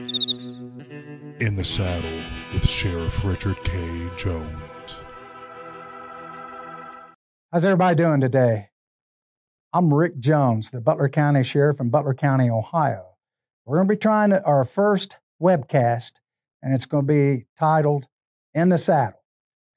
In the Saddle with Sheriff Richard K. Jones. How's everybody doing today? I'm Rick Jones, the Butler County Sheriff in Butler County, Ohio. We're going to be trying our first webcast, and it's going to be titled "In the Saddle."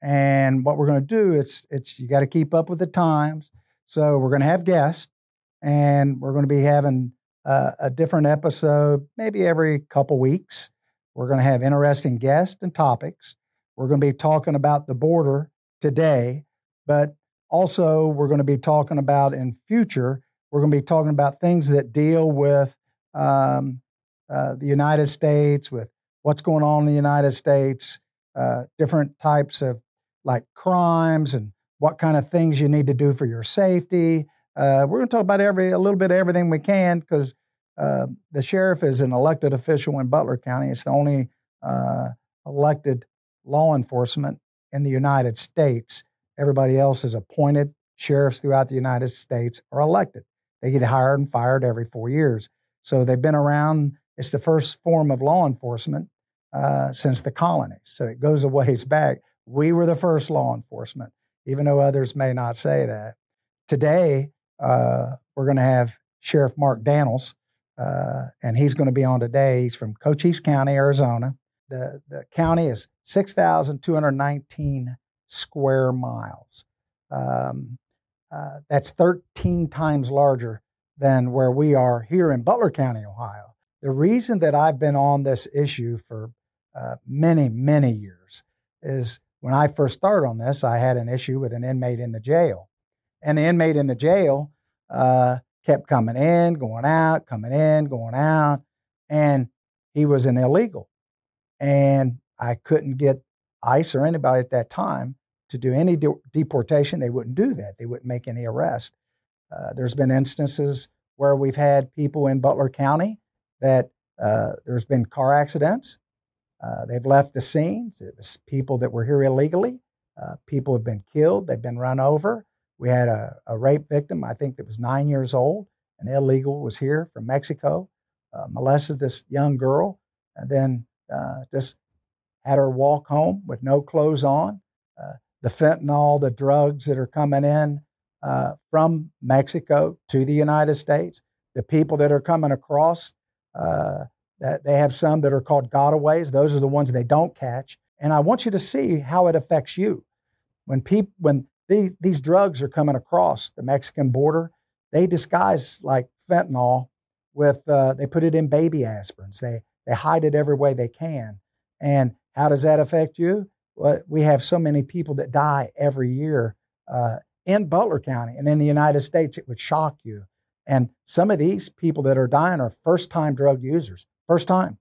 And what we're going to do, it's it's you got to keep up with the times. So we're going to have guests, and we're going to be having uh, a different episode, maybe every couple weeks. We're going to have interesting guests and topics. We're going to be talking about the border today, but also we're going to be talking about in future. We're going to be talking about things that deal with um, uh, the United States, with what's going on in the United States, uh, different types of like crimes and what kind of things you need to do for your safety. Uh, we're going to talk about every a little bit of everything we can because uh, the sheriff is an elected official in Butler County. It's the only uh, elected law enforcement in the United States. Everybody else is appointed. Sheriffs throughout the United States are elected. They get hired and fired every four years. So they've been around. It's the first form of law enforcement uh, since the colonies. So it goes a ways back. We were the first law enforcement, even though others may not say that. Today, uh, we're going to have Sheriff Mark Dannels, uh, and he's going to be on today. He's from Cochise County, Arizona. The, the county is 6,219 square miles. Um, uh, that's 13 times larger than where we are here in Butler County, Ohio. The reason that I've been on this issue for uh, many, many years is when I first started on this, I had an issue with an inmate in the jail. The inmate in the jail uh, kept coming in, going out, coming in, going out, and he was an illegal. And I couldn't get ICE or anybody at that time to do any de- deportation. They wouldn't do that. They wouldn't make any arrest. Uh, there's been instances where we've had people in Butler County that uh, there's been car accidents. Uh, they've left the scenes. It was people that were here illegally. Uh, people have been killed. They've been run over. We had a, a, rape victim, I think that was nine years old, an illegal was here from Mexico, uh, molested this young girl, and then uh, just had her walk home with no clothes on. Uh, the fentanyl, the drugs that are coming in uh, from Mexico to the United States, the people that are coming across, uh, that they have some that are called gotaways. Those are the ones they don't catch. And I want you to see how it affects you. When people, when these, these drugs are coming across the Mexican border. They disguise like fentanyl with, uh, they put it in baby aspirins. They, they hide it every way they can. And how does that affect you? Well, we have so many people that die every year uh, in Butler County and in the United States. It would shock you. And some of these people that are dying are first time drug users, first time.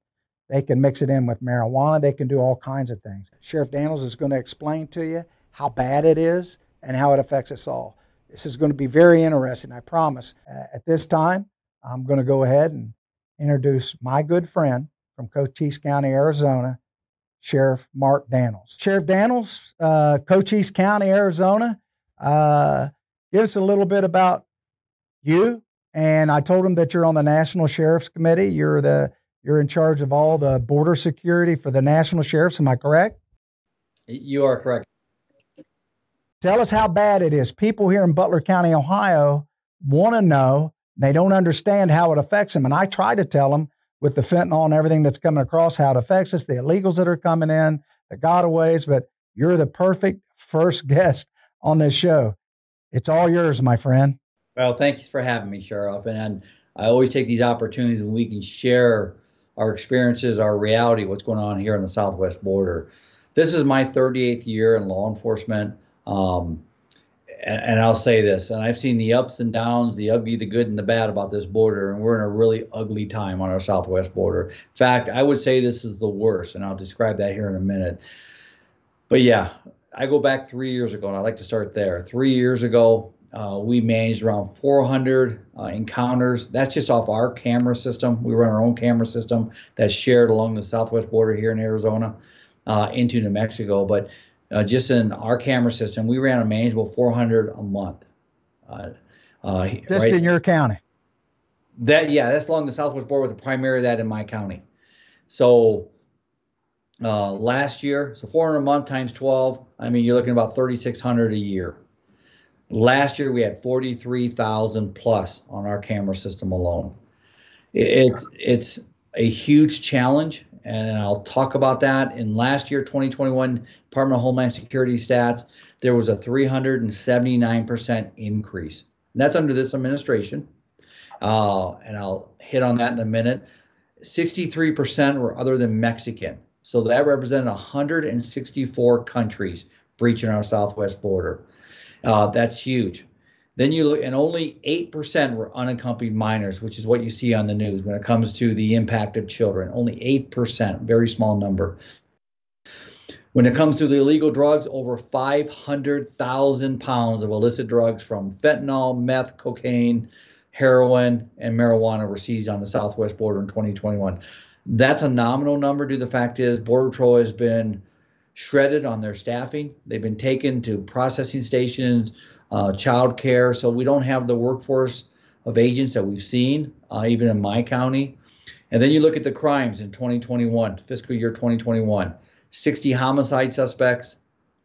They can mix it in with marijuana. They can do all kinds of things. Sheriff Dannels is going to explain to you how bad it is and how it affects us all. This is going to be very interesting, I promise. At this time, I'm going to go ahead and introduce my good friend from Cochise County, Arizona, Sheriff Mark Dannels. Sheriff Dannels, uh, Cochise County, Arizona, uh, give us a little bit about you. And I told him that you're on the National Sheriff's Committee. You're the you're in charge of all the border security for the national sheriffs. Am I correct? You are correct. Tell us how bad it is. People here in Butler County, Ohio, want to know. They don't understand how it affects them. And I try to tell them with the fentanyl and everything that's coming across how it affects us, the illegals that are coming in, the gotaways. But you're the perfect first guest on this show. It's all yours, my friend. Well, thank you for having me, Sheriff. And, and I always take these opportunities when we can share our experiences, our reality, what's going on here on the southwest border. This is my 38th year in law enforcement. Um, and, and, I'll say this, and I've seen the ups and downs, the ugly, the good, and the bad about this border, and we're in a really ugly time on our southwest border. In fact, I would say this is the worst, and I'll describe that here in a minute. But yeah, I go back three years ago, and I'd like to start there. Three years ago, uh, we managed around 400 uh, encounters. That's just off our camera system. We run our own camera system that's shared along the southwest border here in Arizona uh, into New Mexico. But uh, just in our camera system, we ran a manageable 400 a month. Uh, uh, just right? in your county. That yeah, that's along the southwest border with the primary of that in my county. So uh, last year, so 400 a month times 12. I mean, you're looking about 3,600 a year. Last year we had 43,000 plus on our camera system alone. It's it's a huge challenge, and I'll talk about that. In last year, 2021 Department of Homeland Security stats, there was a 379% increase. And that's under this administration, uh, and I'll hit on that in a minute. 63% were other than Mexican. So that represented 164 countries breaching our southwest border. Uh, that's huge. Then you look, and only 8% were unaccompanied minors, which is what you see on the news when it comes to the impact of children. Only 8%, very small number. When it comes to the illegal drugs, over 500,000 pounds of illicit drugs from fentanyl, meth, cocaine, heroin, and marijuana were seized on the southwest border in 2021. That's a nominal number due to the fact is Border Patrol has been shredded on their staffing. They've been taken to processing stations, uh, child care. So we don't have the workforce of agents that we've seen, uh, even in my county. And then you look at the crimes in 2021, fiscal year 2021 60 homicide suspects,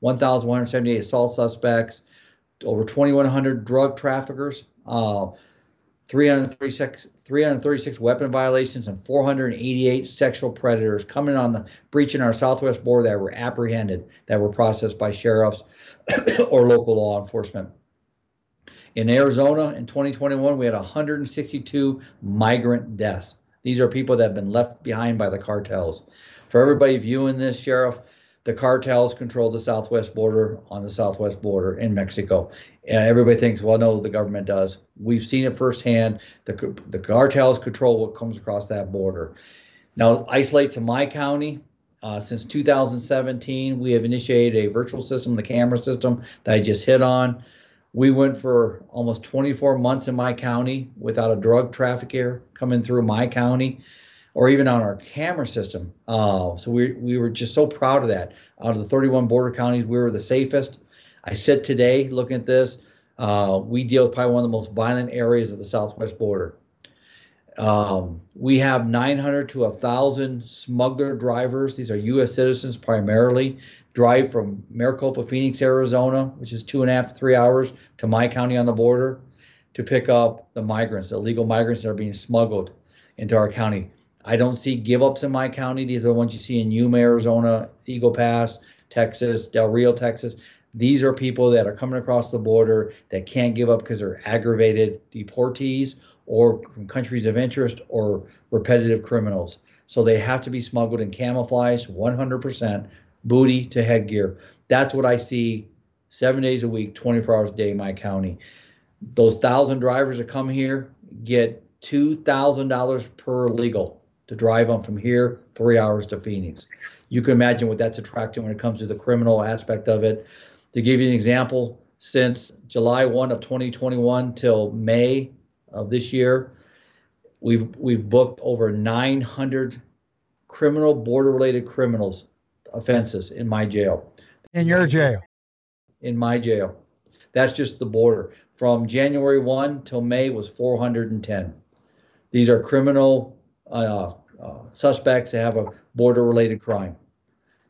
1,178 assault suspects, over 2,100 drug traffickers, uh, 336, 336 weapon violations, and 488 sexual predators coming on the breaching our southwest border that were apprehended, that were processed by sheriffs or local law enforcement. In Arizona in 2021, we had 162 migrant deaths. These are people that have been left behind by the cartels for everybody viewing this, Sheriff, the cartels control the southwest border on the southwest border in Mexico. And everybody thinks, well, no, the government does. We've seen it firsthand. The, the cartels control what comes across that border. Now, isolate to my county. Uh, since 2017, we have initiated a virtual system, the camera system that I just hit on. We went for almost 24 months in my county without a drug trafficker coming through my county or even on our camera system. Uh, so we, we were just so proud of that. Out of the 31 border counties, we were the safest. I said today, looking at this, uh, we deal with probably one of the most violent areas of the southwest border. Um, we have 900 to 1,000 smuggler drivers. These are U.S. citizens primarily. Drive from Maricopa, Phoenix, Arizona, which is two and a half, three hours, to my county on the border to pick up the migrants, the illegal migrants that are being smuggled into our county. I don't see give ups in my county. These are the ones you see in Yuma, Arizona, Eagle Pass, Texas, Del Rio, Texas. These are people that are coming across the border that can't give up because they're aggravated deportees or from countries of interest or repetitive criminals. So they have to be smuggled in camouflage 100%, booty to headgear. That's what I see seven days a week, 24 hours a day in my county. Those thousand drivers that come here get $2,000 per legal to drive them from here three hours to Phoenix. You can imagine what that's attracting when it comes to the criminal aspect of it. To give you an example, since July 1 of 2021 till May of this year, we've we've booked over 900 criminal border related criminals offenses in my jail. In your jail. In my jail. That's just the border. From January 1 till May was 410. These are criminal uh, uh, suspects that have a border related crime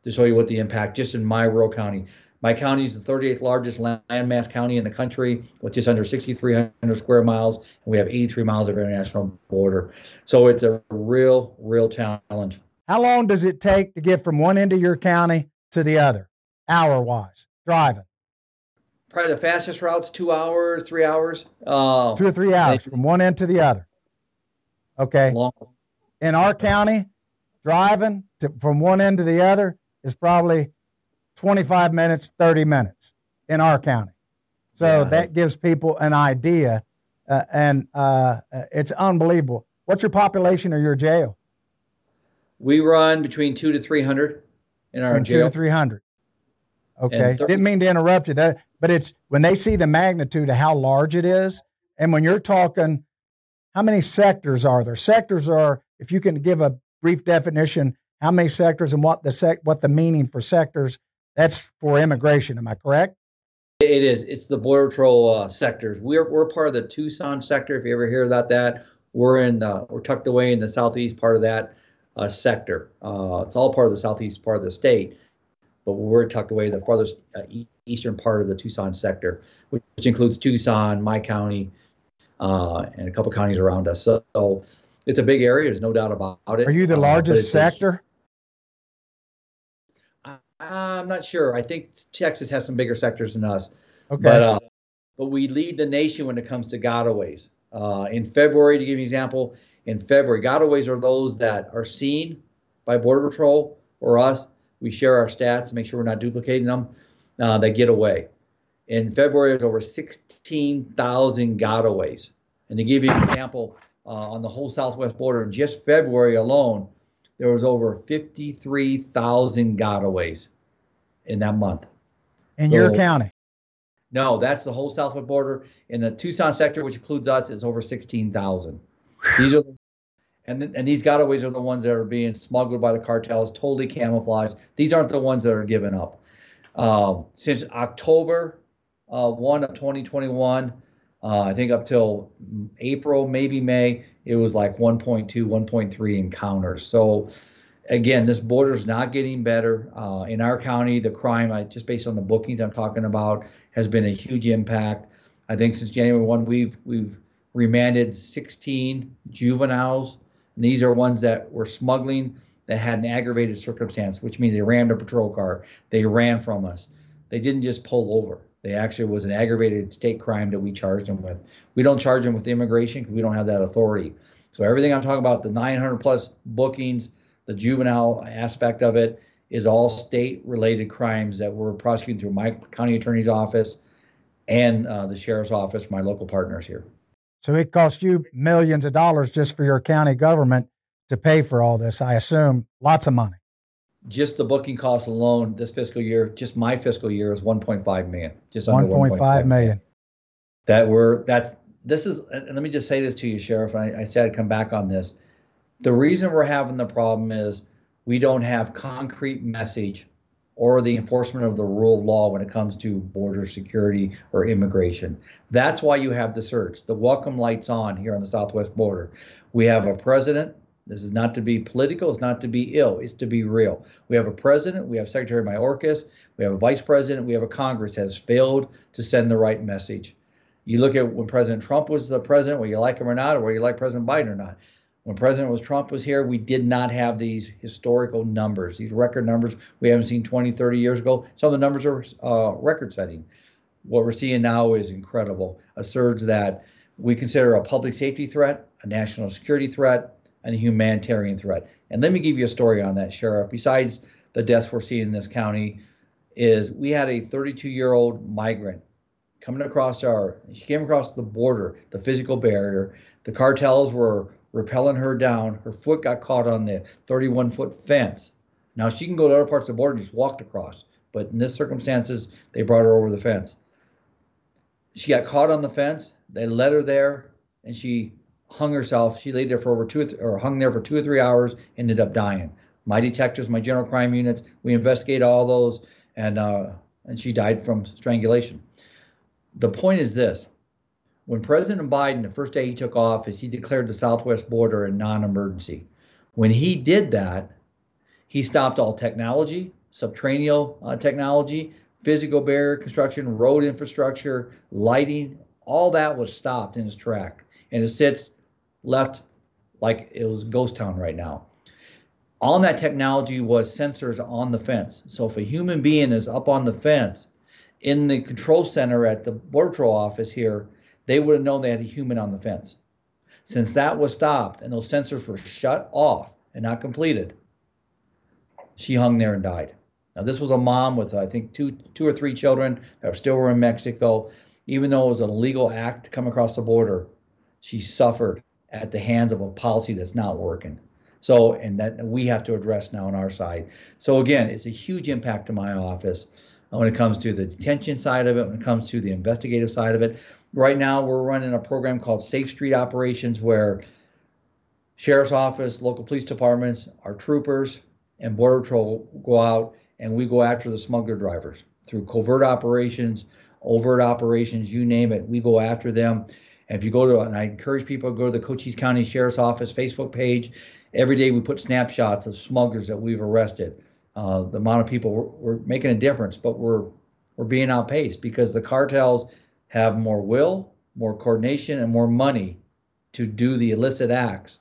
to show you what the impact just in my rural county. My county is the 38th largest landmass county in the country with just under 6,300 square miles, and we have 83 miles of international border. So it's a real, real challenge. How long does it take to get from one end of your county to the other, hour wise, driving? Probably the fastest route's two hours, three hours. Uh, two or three hours from one end to the other. Okay. Long, in our county, driving to, from one end to the other is probably 25 minutes, 30 minutes in our county. So yeah. that gives people an idea, uh, and uh, it's unbelievable. What's your population or your jail? We run between two to 300 in our jail. Two to 300. Okay. 30- Didn't mean to interrupt you, that, but it's when they see the magnitude of how large it is, and when you're talking, how many sectors are there? Sectors are if you can give a brief definition, how many sectors and what the sec, what the meaning for sectors, that's for immigration. Am I correct? It is. It's the border patrol uh, sectors. We're we're part of the Tucson sector. If you ever hear about that, we're in the, we're tucked away in the southeast part of that uh, sector. Uh, it's all part of the southeast part of the state, but we're tucked away the farthest uh, eastern part of the Tucson sector, which, which includes Tucson, my county, uh, and a couple counties around us. So, so, it's a big area. There's no doubt about it. Are you the uh, largest sector? I'm not sure. I think Texas has some bigger sectors than us. Okay. But uh, but we lead the nation when it comes to gotaways. Uh, in February, to give you an example, in February, gotaways are those that are seen by Border Patrol or us. We share our stats to make sure we're not duplicating them. Uh, they get away. In February, there's over 16,000 gotaways. And to give you an example, uh, on the whole southwest border, in just February alone, there was over 53,000 gotaways in that month. In so, your county? No, that's the whole southwest border. In the Tucson sector, which includes us, is over 16,000. These are, and and these gotaways are the ones that are being smuggled by the cartels, totally camouflaged. These aren't the ones that are given up. Um, since October uh, 1 of 2021, uh, I think up till April, maybe May, it was like 1.2, 1.3 encounters. So again, this border is not getting better. Uh, in our county, the crime, I, just based on the bookings I'm talking about, has been a huge impact. I think since January 1, we've we've remanded 16 juveniles. And these are ones that were smuggling that had an aggravated circumstance, which means they rammed a patrol car. They ran from us. They didn't just pull over. They actually was an aggravated state crime that we charged them with. We don't charge them with immigration because we don't have that authority. So everything I'm talking about, the 900 plus bookings, the juvenile aspect of it, is all state related crimes that we're prosecuting through my county attorney's office and uh, the sheriff's office, my local partners here. So it costs you millions of dollars just for your county government to pay for all this. I assume lots of money just the booking cost alone this fiscal year, just my fiscal year is 1.5 million. Just under 1.5 million. That we're that's this is and let me just say this to you, Sheriff. I, I said I'd come back on this. The reason we're having the problem is we don't have concrete message or the enforcement of the rule of law when it comes to border security or immigration. That's why you have the search. The welcome lights on here on the southwest border. We have a president this is not to be political. It's not to be ill. It's to be real. We have a president. We have Secretary Mayorkas. We have a vice president. We have a Congress that has failed to send the right message. You look at when President Trump was the president, whether you like him or not, or whether you like President Biden or not. When President was Trump was here, we did not have these historical numbers, these record numbers we haven't seen 20, 30 years ago. Some of the numbers are uh, record setting. What we're seeing now is incredible. A surge that we consider a public safety threat, a national security threat, and a humanitarian threat. And let me give you a story on that, Sheriff. Besides the deaths we're seeing in this county, is we had a 32 year old migrant coming across our she came across the border the physical barrier the cartels were repelling her down her foot got caught on the 31 foot fence now she can go to other parts of the border and just walked across but in this circumstances they brought her over the fence she got caught on the fence they led her there and she hung herself. She laid there for over two or, th- or hung there for two or three hours, ended up dying. My detectives, my general crime units, we investigate all those, and uh, and she died from strangulation. The point is this: when President Biden, the first day he took office, he declared the southwest border a non-emergency. When he did that, he stopped all technology, subterranean uh, technology, physical barrier construction, road infrastructure, lighting, all that was stopped in his track. And it sits left like it was ghost town right now. On that technology was sensors on the fence. So if a human being is up on the fence in the control center at the border patrol office here, they would have known they had a human on the fence. Since that was stopped and those sensors were shut off and not completed, she hung there and died. Now this was a mom with I think two two or three children that still were in Mexico. Even though it was a legal act to come across the border, she suffered at the hands of a policy that's not working. So, and that we have to address now on our side. So, again, it's a huge impact to my office when it comes to the detention side of it, when it comes to the investigative side of it. Right now, we're running a program called Safe Street Operations where sheriff's office, local police departments, our troopers, and border patrol go out and we go after the smuggler drivers through covert operations, overt operations, you name it. We go after them and if you go to, and I encourage people to go to the Cochise County Sheriff's Office Facebook page Every day we put snapshots of smugglers that we've arrested. Uh, the amount of people we're, we're making a difference, but we're we're being outpaced because the cartels have more will, more coordination, and more money to do the illicit acts.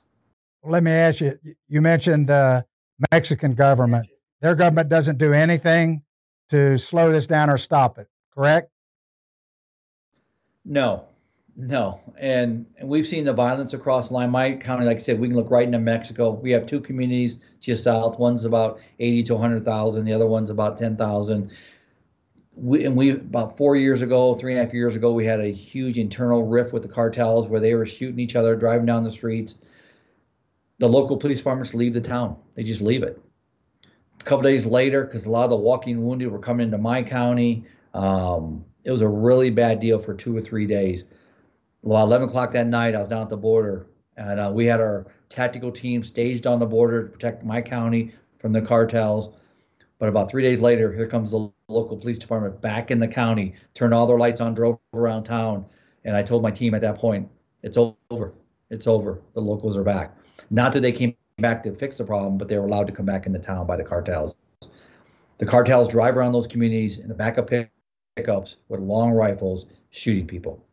Let me ask you. You mentioned the Mexican government. Their government doesn't do anything to slow this down or stop it. Correct? No, no, and, and we've seen the violence across line. My county, like I said, we can look right into Mexico. We have two communities just south. One's about eighty to hundred thousand. The other one's about ten thousand. We and we about four years ago, three and a half years ago, we had a huge internal rift with the cartels where they were shooting each other, driving down the streets. The local police departments leave the town. They just leave it. A couple days later, because a lot of the walking wounded were coming into my county, um, it was a really bad deal for two or three days About 11 o'clock that night, I was down at the border, and uh, we had our tactical team staged on the border to protect my county from the cartels. But about three days later, here comes the local police department back in the county, turned all their lights on, drove around town. And I told my team at that point, it's over. It's over. The locals are back. Not that they came back to fix the problem, but they were allowed to come back in the town by the cartels. The cartels drive around those communities in the backup pickups with long rifles, shooting people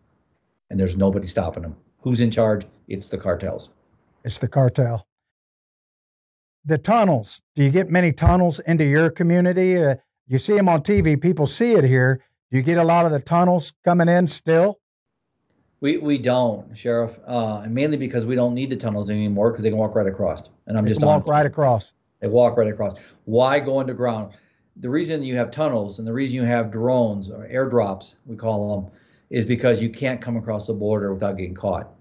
and there's nobody stopping them. Who's in charge? It's the cartels. It's the cartel. The tunnels. Do you get many tunnels into your community? Uh, you see them on TV. People see it here. Do you get a lot of the tunnels coming in still? We we don't, Sheriff, uh, mainly because we don't need the tunnels anymore because they can walk right across. And I'm they just walk right across. They walk right across. Why go underground? The reason you have tunnels and the reason you have drones or airdrops, we call them, is because you can't come across the border without getting caught.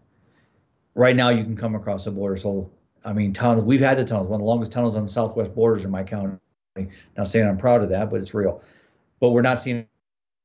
Right now, you can come across the border. So, I mean, tunnels. We've had the tunnels, one of the longest tunnels on the southwest borders in my county. Not saying I'm proud of that, but it's real. But we're not seeing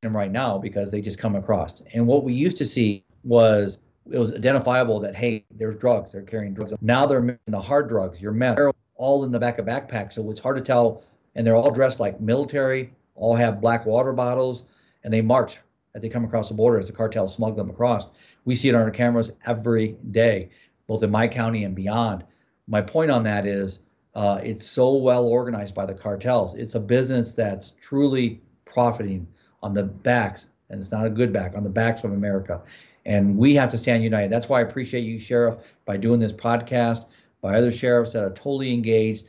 them right now because they just come across. And what we used to see was it was identifiable that hey, there's drugs. They're carrying drugs. Now they're the hard drugs. Your meth, all in the back of backpacks. So it's hard to tell. And they're all dressed like military. All have black water bottles, and they march as they come across the border as the cartels smuggle them across. We see it on our cameras every day, both in my county and beyond. My point on that is uh, it's so well organized by the cartels. It's a business that's truly profiting on the backs, and it's not a good back, on the backs of America. And we have to stand united. That's why I appreciate you, Sheriff, by doing this podcast, by other sheriffs that are totally engaged.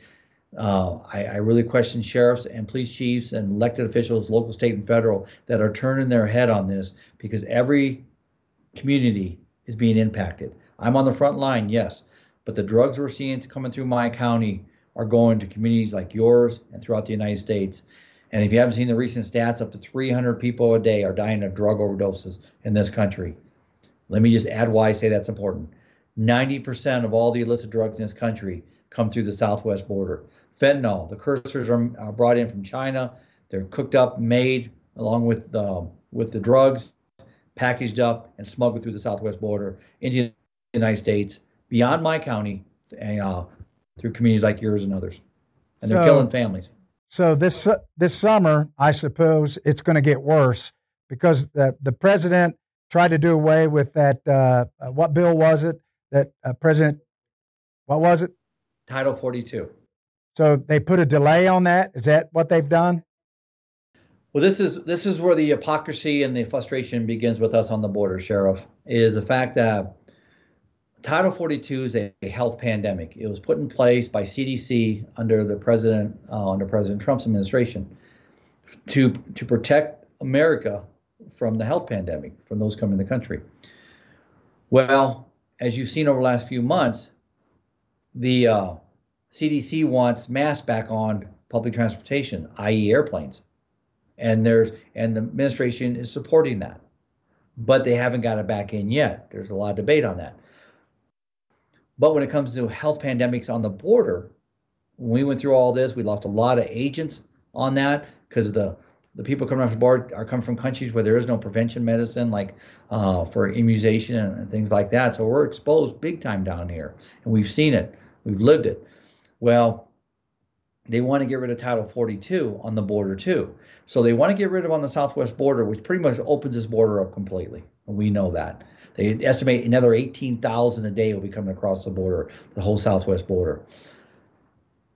Uh, I, I, really question sheriffs and police chiefs and elected officials, local, state, and federal, that are turning their head on this because every community is being impacted. I'm on the front line, yes, but the drugs we're seeing coming through my county are going to communities like yours and throughout the United States. And if you haven't seen the recent stats, up to 300 people a day are dying of drug overdoses in this country. Let me just add why I say that's important. 90% of all the illicit drugs in this country come through the southwest border fentanyl. The cursors are uh, brought in from China. They're cooked up, made along with the with the drugs, packaged up and smuggled through the southwest border into the United States, beyond my county, and uh, through communities like yours and others, and they're killing families. So this this summer, I suppose it's going to get worse because the the president tried to do away with that. Uh, uh what bill was it that uh, President? What was it? Title 42. So they put a delay on that. Is that what they've done? Well, this is this is where the hypocrisy and the frustration begins with us on the border, Sheriff. Is the fact that Title 42 is a, health pandemic. It was put in place by CDC under the president uh, under President Trump's administration to to protect America from the health pandemic, from those coming to the country. Well, as you've seen over the last few months, the uh, CDC wants masks back on public transportation, i.e., airplanes, and there's and the administration is supporting that, but they haven't got it back in yet. There's a lot of debate on that. But when it comes to health pandemics on the border, when we went through all this, we lost a lot of agents on that because the the people coming off the board are coming from countries where there is no prevention medicine, like uh, for immunization and, and things like that. So we're exposed big time down here, and we've seen it, we've lived it. Well, they want to get rid of Title 42 on the border too. So they want to get rid of on the southwest border, which pretty much opens this border up completely. And we know that. They estimate another 18,000 a day will be coming across the border, the whole southwest border.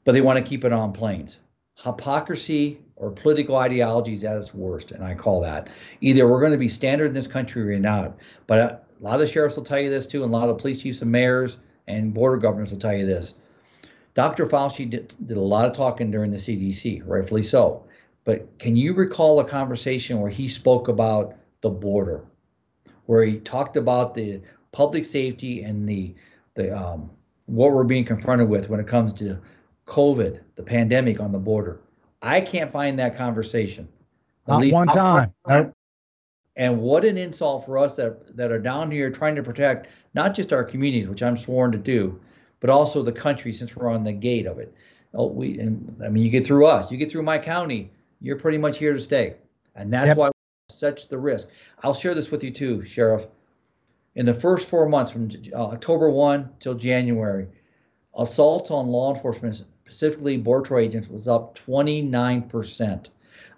But they want to keep it on planes. Hypocrisy or political ideology is at its worst, and I call that. Either we're going to be standard in this country or not. But uh, a lot of the sheriffs will tell you this too, and a lot of the police chiefs and mayors and border governors will tell you this. Dr. Fauci did, did a lot of talking during the CDC, rightfully so. But can you recall a conversation where he spoke about the border, where he talked about the public safety and the the um, what we're being confronted with when it comes to COVID, the pandemic on the border? I can't find that conversation. Not one time. Nope. And what an insult for us that that are down here trying to protect not just our communities, which I'm sworn to do, but also the country since we're on the gate of it. Oh, we and I mean you get through us, you get through my county, you're pretty much here to stay. And that's yep. why such the risk. I'll share this with you too, Sheriff. In the first four months from uh, October 1 till January, assaults on law enforcement, specifically border agents, was up 29%.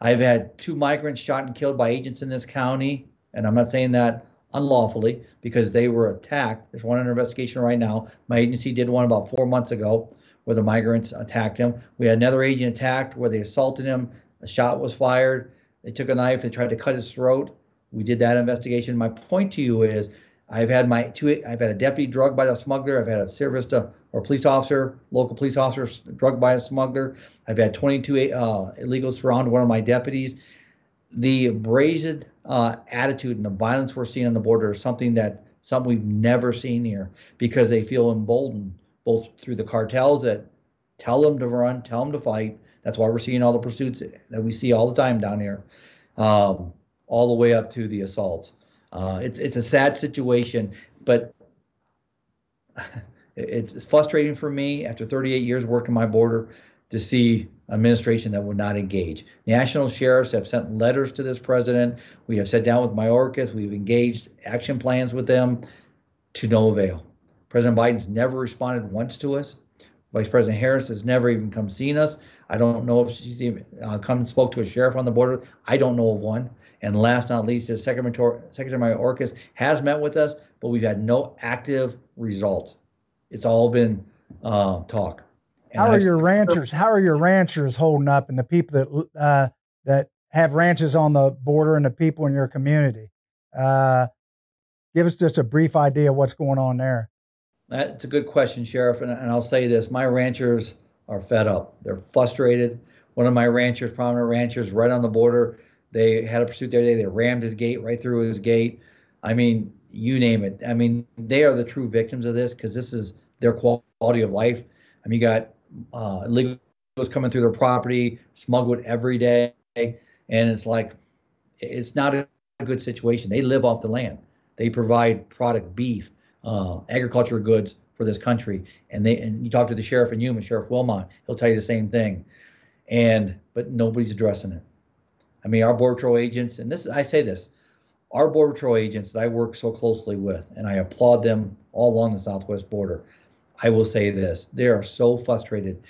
I've had two migrants shot and killed by agents in this county, and I'm not saying that unlawfully because they were attacked. There's one under investigation right now. My agency did one about four months ago where the migrants attacked him. We had another agent attacked where they assaulted him. A shot was fired. They took a knife. They tried to cut his throat. We did that investigation. My point to you is, I've had my two. I've had a deputy drugged by a smuggler. I've had a Sierra or police officer, local police officer, drugged by a smuggler. I've had 22 uh, illegals surround one of my deputies. The brazen uh, attitude and the violence we're seeing on the border is something that something we've never seen here because they feel emboldened both through the cartels that tell them to run, tell them to fight. That's why we're seeing all the pursuits that we see all the time down here, um, all the way up to the assaults. Uh, it's it's a sad situation, but it's, it's frustrating for me after 38 years working my border to see administration that would not engage. National sheriffs have sent letters to this president. We have sat down with Mayorkas. We've engaged action plans with them to no avail. President Biden's never responded once to us. Vice President Harris has never even come seen us. I don't know if she's even uh, come and spoke to a sheriff on the border. I don't know of one. And last but not least, his Secretary, Secretary Mayorkas has met with us, but we've had no active result. It's all been uh, talk. And how are I've, your ranchers? How are your ranchers holding up, and the people that uh, that have ranches on the border, and the people in your community? Uh, give us just a brief idea of what's going on there. That's a good question, Sheriff. And, and I'll say this: my ranchers are fed up. They're frustrated. One of my ranchers, prominent ranchers, right on the border, they had a pursuit the other day. They rammed his gate right through his gate. I mean, you name it. I mean, they are the true victims of this because this is their quality of life. I mean, you got uh, illegals coming through their property, smuggled every day, and it's like it's not a good situation. They live off the land. They provide product beef, uh, agriculture goods for this country, and they and you talk to the sheriff in Yuma, Sheriff Wilmot, he'll tell you the same thing, and but nobody's addressing it. I mean, our border patrol agents, and this I say this, our border patrol agents that I work so closely with, and I applaud them all along the southwest border. I will say this they are so frustrated.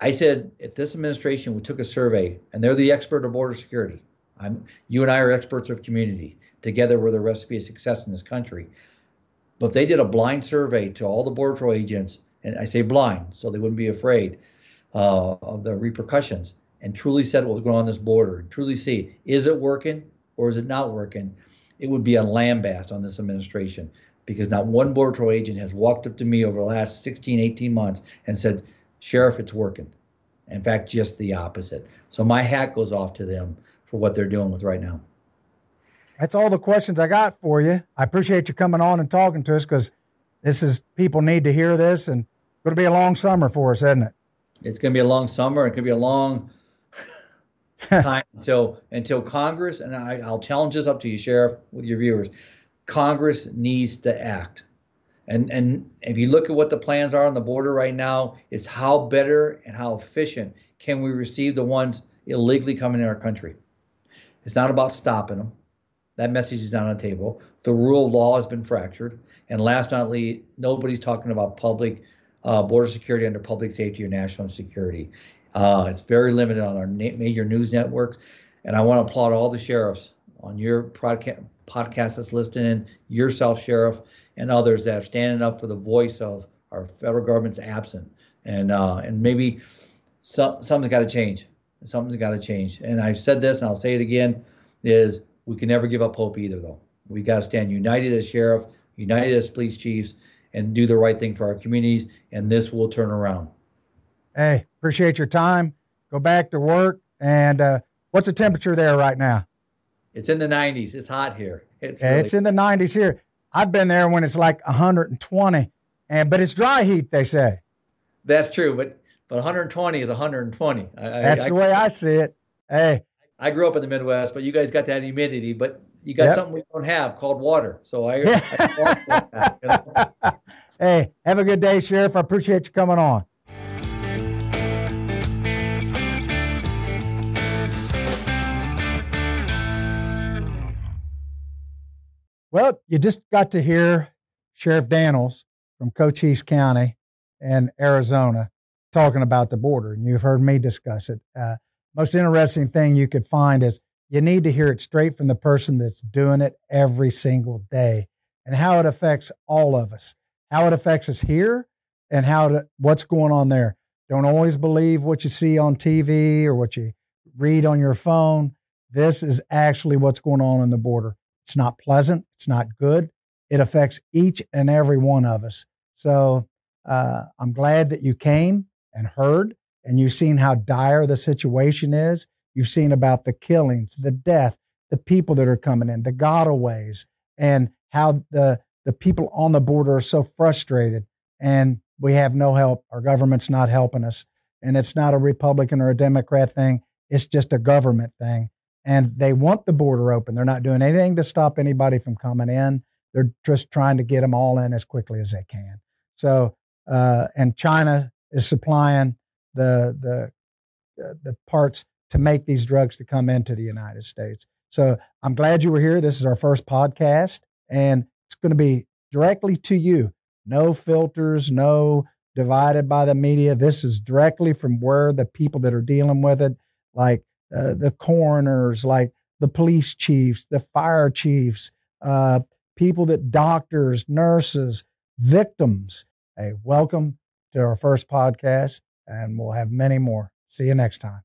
I said, if this administration we took a survey, and they're the expert of border security, I'm, you and I are experts of community. Together, we're the recipe of success in this country. But if they did a blind survey to all the border patrol agents, and I say blind, so they wouldn't be afraid uh, of the repercussions, and truly said what was going on, this border, and truly see is it working or is it not working, it would be a lambast on this administration because not one border patrol agent has walked up to me over the last 16, 18 months and said, Sheriff, it's working. In fact, just the opposite. So my hat goes off to them for what they're doing with right now. That's all the questions I got for you. I appreciate you coming on and talking to us because this is people need to hear this and it's going to be a long summer for us, isn't it? It's going to be a long summer. It could be a long time until until Congress and I, I'll challenge this up to you, Sheriff, with your viewers. Congress needs to act. And and if you look at what the plans are on the border right now, it's how better and how efficient can we receive the ones illegally coming in our country. It's not about stopping them. That message is not on the table. The rule of law has been fractured. And last but not least, nobody's talking about public uh, border security under public safety or national security. Uh, it's very limited on our na- major news networks. And I want to applaud all the sheriffs on your podcast podcast that's listening, yourself, Sheriff, and others that are standing up for the voice of our federal government's absent. And uh, and maybe some, something's got to change. Something's got to change. And I've said this, and I'll say it again: is we can never give up hope either, though. We got to stand united as sheriff, united as police chiefs, and do the right thing for our communities. And this will turn around. Hey, appreciate your time. Go back to work. And uh, what's the temperature there right now? It's in the 90s. It's hot here. It's really it's in the 90s here. I've been there when it's like 120, and but it's dry heat. They say. That's true, but but 120 is 120. I, That's I, the way I see it. Hey, I grew up in the Midwest, but you guys got that humidity. But you got yep. something we don't have called water. So I. I hey, have a good day, Sheriff. I appreciate you coming on. Well, you just got to hear Sheriff Dannels from Cochise County and Arizona talking about the border, and you've heard me discuss it. Uh, most interesting thing you could find is you need to hear it straight from the person that's doing it every single day and how it affects all of us, how it affects us here, and how to, what's going on there. Don't always believe what you see on TV or what you read on your phone. This is actually what's going on in the border. It's not pleasant. It's not good. It affects each and every one of us. So uh, I'm glad that you came and heard, and you've seen how dire the situation is. You've seen about the killings, the death, the people that are coming in, the gotaways, and how the the people on the border are so frustrated and we have no help. Our government's not helping us. And it's not a Republican or a Democrat thing. It's just a government thing. And they want the border open. They're not doing anything to stop anybody from coming in. They're just trying to get them all in as quickly as they can. So, uh, and China is supplying the the uh, the parts to make these drugs to come into the United States. So I'm glad you were here. This is our first podcast, and it's going to be directly to you. No filters, no divided by the media. This is directly from where the people that are dealing with it, like uh, the coroners, like the police chiefs, the fire chiefs, uh, people that doctors, nurses, victims. Hey, welcome to our first podcast, and we'll have many more. See you next time.